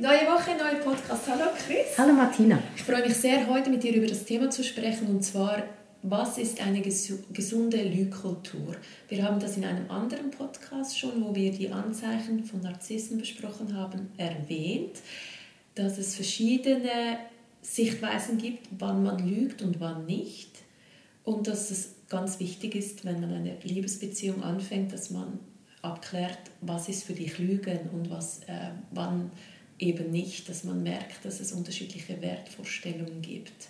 Neue Woche, neuer Podcast. Hallo Chris. Hallo Martina. Ich freue mich sehr, heute mit dir über das Thema zu sprechen und zwar, was ist eine gesunde Lügkultur? Wir haben das in einem anderen Podcast schon, wo wir die Anzeichen von Narzissen besprochen haben, erwähnt, dass es verschiedene Sichtweisen gibt, wann man lügt und wann nicht und dass es ganz wichtig ist, wenn man eine Liebesbeziehung anfängt, dass man abklärt, was ist für dich Lügen und was, äh, wann eben nicht, dass man merkt, dass es unterschiedliche Wertvorstellungen gibt.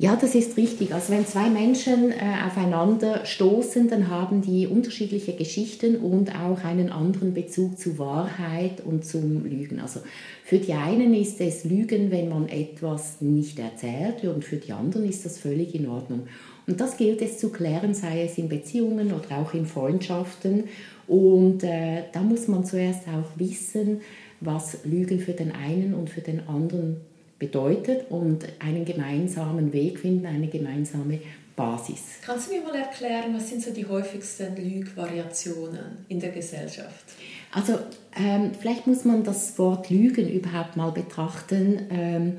Ja, das ist richtig. Also wenn zwei Menschen äh, aufeinander stoßen, dann haben die unterschiedliche Geschichten und auch einen anderen Bezug zu Wahrheit und zum Lügen. Also für die einen ist es Lügen, wenn man etwas nicht erzählt und für die anderen ist das völlig in Ordnung. Und das gilt es zu klären, sei es in Beziehungen oder auch in Freundschaften. Und äh, da muss man zuerst auch wissen, was Lügen für den einen und für den anderen bedeutet und einen gemeinsamen Weg finden, eine gemeinsame Basis. Kannst du mir mal erklären, was sind so die häufigsten Lügvariationen in der Gesellschaft? Also ähm, vielleicht muss man das Wort Lügen überhaupt mal betrachten, ähm,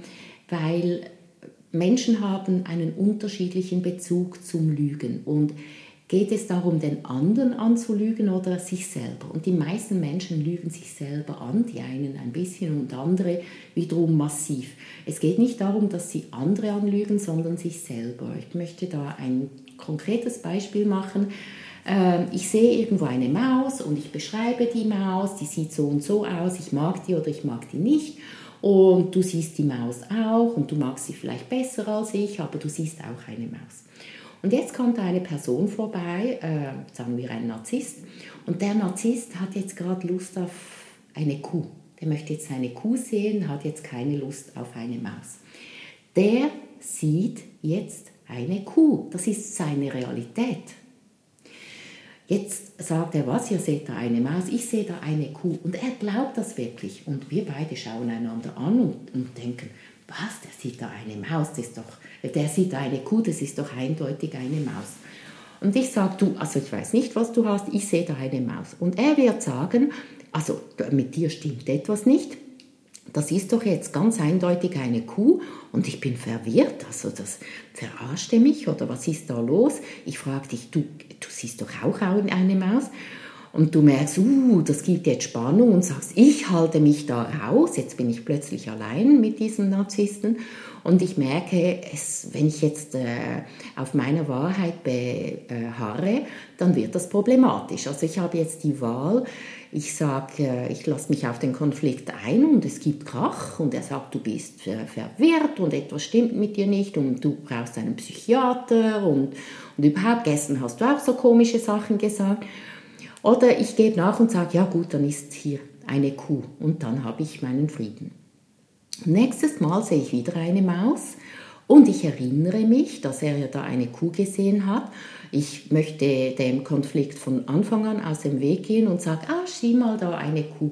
weil Menschen haben einen unterschiedlichen Bezug zum Lügen und Geht es darum, den anderen anzulügen oder sich selber? Und die meisten Menschen lügen sich selber an, die einen ein bisschen und andere wiederum massiv. Es geht nicht darum, dass sie andere anlügen, sondern sich selber. Ich möchte da ein konkretes Beispiel machen. Ähm, ich sehe irgendwo eine Maus und ich beschreibe die Maus, die sieht so und so aus, ich mag die oder ich mag die nicht. Und du siehst die Maus auch und du magst sie vielleicht besser als ich, aber du siehst auch eine Maus. Und jetzt kommt eine Person vorbei, äh, sagen wir ein Narzisst, und der Narzisst hat jetzt gerade Lust auf eine Kuh. Der möchte jetzt eine Kuh sehen, hat jetzt keine Lust auf eine Maus. Der sieht jetzt eine Kuh. Das ist seine Realität. Jetzt sagt er, was, ihr seht da eine Maus, ich sehe da eine Kuh. Und er glaubt das wirklich. Und wir beide schauen einander an und, und denken, was, der sieht da eine Maus, das ist doch, der sieht da eine Kuh, das ist doch eindeutig eine Maus. Und ich sage, du, also ich weiß nicht, was du hast, ich sehe da eine Maus. Und er wird sagen, also mit dir stimmt etwas nicht, das ist doch jetzt ganz eindeutig eine Kuh und ich bin verwirrt, also das verarscht mich oder was ist da los? Ich frage dich, du, du siehst doch auch eine Maus und du merkst, uh, das gibt jetzt Spannung und sagst, ich halte mich da raus, jetzt bin ich plötzlich allein mit diesem Narzissten und ich merke, es, wenn ich jetzt äh, auf meiner Wahrheit beharre, dann wird das problematisch. Also ich habe jetzt die Wahl, ich sage, äh, ich lasse mich auf den Konflikt ein und es gibt Krach und er sagt, du bist verwirrt und etwas stimmt mit dir nicht und du brauchst einen Psychiater und, und überhaupt, gestern hast du auch so komische Sachen gesagt. Oder ich gebe nach und sage, ja gut, dann ist hier eine Kuh und dann habe ich meinen Frieden. Nächstes Mal sehe ich wieder eine Maus und ich erinnere mich, dass er ja da eine Kuh gesehen hat. Ich möchte dem Konflikt von Anfang an aus dem Weg gehen und sage, ah, sieh mal da eine Kuh.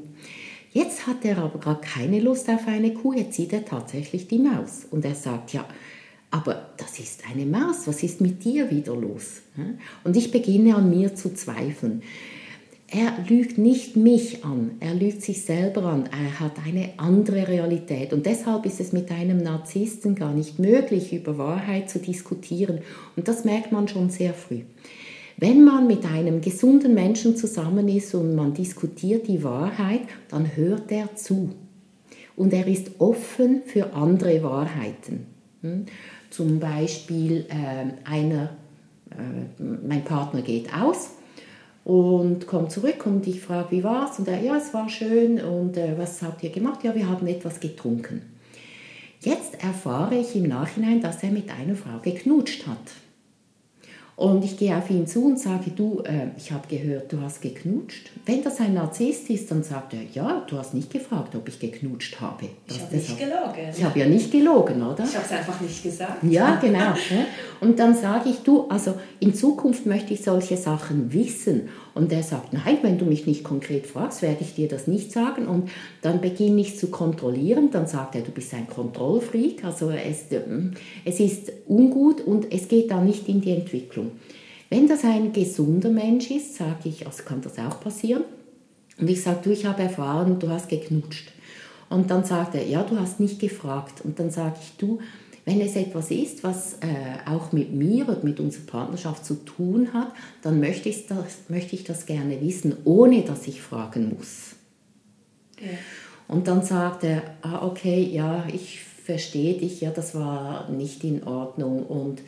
Jetzt hat er aber gerade keine Lust auf eine Kuh, jetzt sieht er tatsächlich die Maus. Und er sagt, ja, aber das ist eine Maus, was ist mit dir wieder los? Und ich beginne an mir zu zweifeln. Er lügt nicht mich an, er lügt sich selber an, er hat eine andere Realität und deshalb ist es mit einem Narzissten gar nicht möglich, über Wahrheit zu diskutieren und das merkt man schon sehr früh. Wenn man mit einem gesunden Menschen zusammen ist und man diskutiert die Wahrheit, dann hört er zu und er ist offen für andere Wahrheiten. Hm? Zum Beispiel äh, einer, äh, mein Partner geht aus und kommt zurück und ich frage, wie war's? Und er, ja, es war schön und äh, was habt ihr gemacht? Ja, wir haben etwas getrunken. Jetzt erfahre ich im Nachhinein, dass er mit einer Frau geknutscht hat. Und ich gehe auf ihn zu und sage, du, äh, ich habe gehört, du hast geknutscht. Wenn das ein Narzisst ist, dann sagt er, ja, du hast nicht gefragt, ob ich geknutscht habe. Das, ich habe nicht gelogen. Ich habe ja nicht gelogen, oder? Ich habe es einfach nicht gesagt. Ja, genau. und dann sage ich, du, also in Zukunft möchte ich solche Sachen wissen. Und er sagt, nein, wenn du mich nicht konkret fragst, werde ich dir das nicht sagen. Und dann beginne ich zu kontrollieren. Dann sagt er, du bist ein Kontrollfreak. Also es, ähm, es ist ungut und es geht da nicht in die Entwicklung. Wenn das ein gesunder Mensch ist, sage ich, also kann das auch passieren. Und ich sage, du, ich habe erfahren, du hast geknutscht. Und dann sagt er, ja, du hast nicht gefragt. Und dann sage ich, du, wenn es etwas ist, was äh, auch mit mir und mit unserer Partnerschaft zu tun hat, dann möchte ich das, möchte ich das gerne wissen, ohne dass ich fragen muss. Ja. Und dann sagt er, ah, okay, ja, ich verstehe dich, ja, das war nicht in Ordnung. Und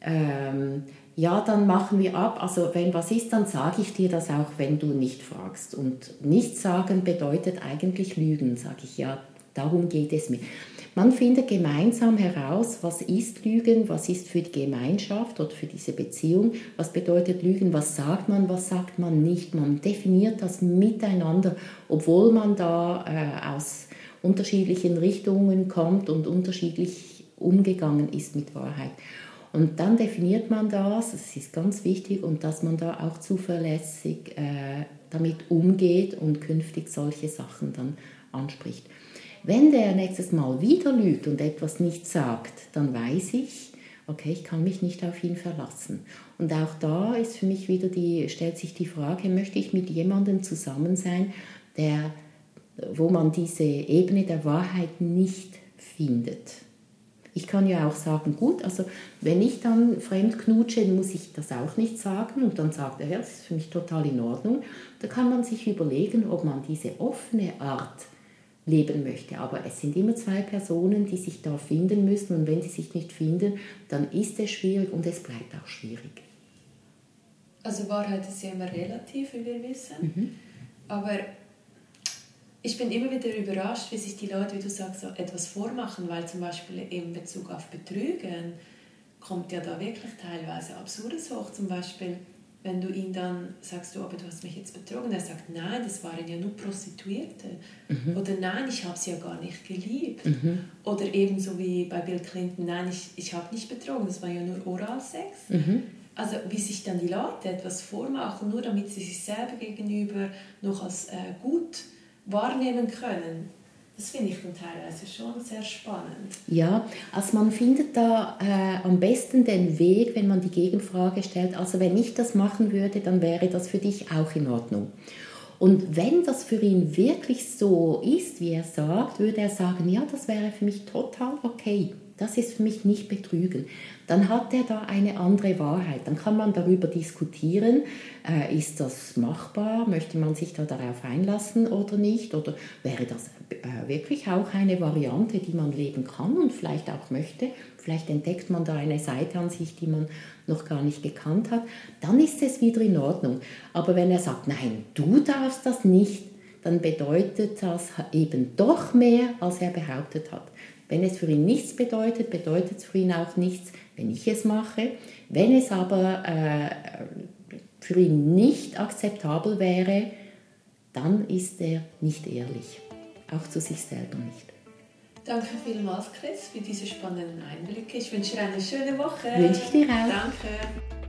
ähm, ja, dann machen wir ab. Also wenn was ist, dann sage ich dir das auch, wenn du nicht fragst. Und nicht sagen bedeutet eigentlich lügen, sage ich ja. Darum geht es mir. Man findet gemeinsam heraus, was ist Lügen, was ist für die Gemeinschaft oder für diese Beziehung, was bedeutet Lügen, was sagt man, was sagt man nicht. Man definiert das miteinander, obwohl man da äh, aus unterschiedlichen Richtungen kommt und unterschiedlich umgegangen ist mit Wahrheit. Und dann definiert man das, das ist ganz wichtig, und dass man da auch zuverlässig äh, damit umgeht und künftig solche Sachen dann anspricht. Wenn der nächstes Mal wieder lügt und etwas nicht sagt, dann weiß ich, okay, ich kann mich nicht auf ihn verlassen. Und auch da ist für mich wieder die, stellt sich die Frage, möchte ich mit jemandem zusammen sein, der, wo man diese Ebene der Wahrheit nicht findet. Ich kann ja auch sagen, gut, also wenn ich dann fremd knutsche, muss ich das auch nicht sagen und dann sagt er, ja, das ist für mich total in Ordnung. Da kann man sich überlegen, ob man diese offene Art leben möchte. Aber es sind immer zwei Personen, die sich da finden müssen und wenn sie sich nicht finden, dann ist es schwierig und es bleibt auch schwierig. Also Wahrheit ist ja immer relativ, wie wir wissen. Mhm. Aber ich bin immer wieder überrascht, wie sich die Leute, wie du sagst, so etwas vormachen, weil zum Beispiel in Bezug auf Betrügen kommt ja da wirklich teilweise Absurdes hoch. Zum Beispiel wenn du ihn dann sagst, du, aber du hast mich jetzt betrogen, er sagt, nein, das waren ja nur Prostituierte. Mhm. Oder nein, ich habe sie ja gar nicht geliebt. Mhm. Oder ebenso wie bei Bill Clinton, nein, ich, ich habe nicht betrogen, das war ja nur Oralsex. Mhm. Also wie sich dann die Leute etwas vormachen, nur damit sie sich selber gegenüber noch als äh, gut wahrnehmen können. Das finde ich dann teilweise schon sehr spannend. Ja, also man findet da äh, am besten den Weg, wenn man die Gegenfrage stellt. Also wenn ich das machen würde, dann wäre das für dich auch in Ordnung. Und wenn das für ihn wirklich so ist, wie er sagt, würde er sagen, ja, das wäre für mich total okay. Das ist für mich nicht Betrügen. Dann hat er da eine andere Wahrheit. Dann kann man darüber diskutieren, äh, ist das machbar, möchte man sich da darauf einlassen oder nicht? Oder wäre das äh, wirklich auch eine Variante, die man leben kann und vielleicht auch möchte? Vielleicht entdeckt man da eine Seite an sich, die man noch gar nicht gekannt hat. Dann ist es wieder in Ordnung. Aber wenn er sagt, nein, du darfst das nicht, dann bedeutet das eben doch mehr, als er behauptet hat. Wenn es für ihn nichts bedeutet, bedeutet es für ihn auch nichts, wenn ich es mache. Wenn es aber äh, für ihn nicht akzeptabel wäre, dann ist er nicht ehrlich, auch zu sich selber nicht. Danke vielmals, Chris, für diese spannenden Einblicke. Ich wünsche dir eine schöne Woche. Wünsche ich dir auch. Danke.